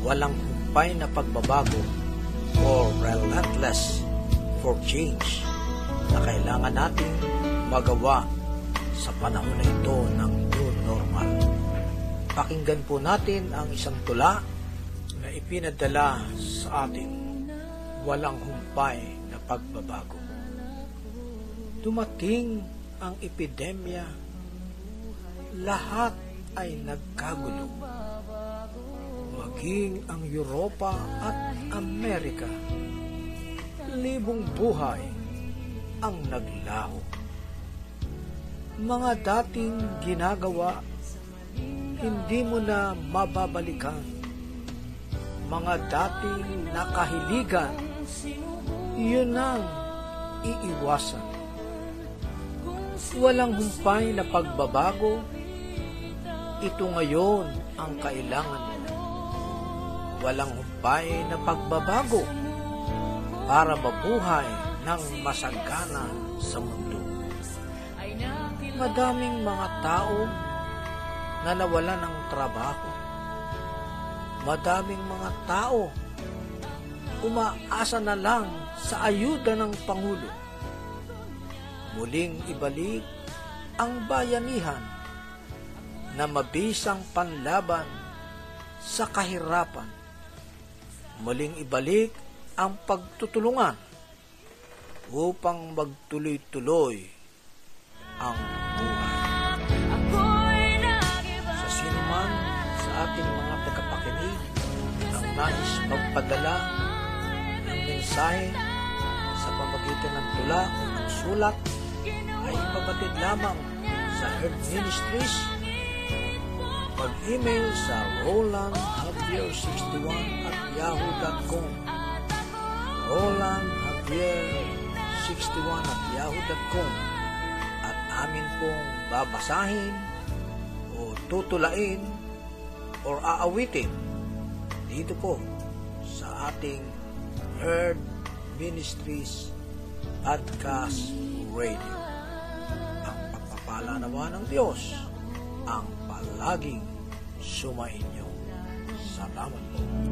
walang humpay na pagbabago or relentless for change na kailangan natin magawa sa panahon na ito ng new normal. Pakinggan po natin ang isang tula na ipinadala sa ating walang humpay na pagbabago. Dumating ang epidemya, lahat ay nagkagulo maging ang Europa at Amerika. Libong buhay ang naglaho. Mga dating ginagawa, hindi mo na mababalikan. Mga dating nakahiligan, yun ang iiwasan. Walang humpay na pagbabago, ito ngayon ang kailangan mo walang humpay na pagbabago para mabuhay ng masagana sa mundo. Madaming mga tao na nawala ng trabaho. Madaming mga tao umaasa na lang sa ayuda ng Pangulo. Muling ibalik ang bayanihan na mabisang panlaban sa kahirapan muling ibalik ang pagtutulungan upang magtuloy-tuloy ang buhay. Sa sino man sa ating mga tagapakinig ang nais magpadala ng mensahe sa pamagitan ng tula o ng sulat ay ipabatid lamang sa Herb Ministries mag-email sa rolandjavier61 at yahoo.com rolandjavier61 at yahoo.com at amin pong babasahin o tutulain or aawitin dito po sa ating Herd Ministries Podcast Radio. Ang pagpapala naman ng Diyos ang palaging sumainyo sa bawat buhay.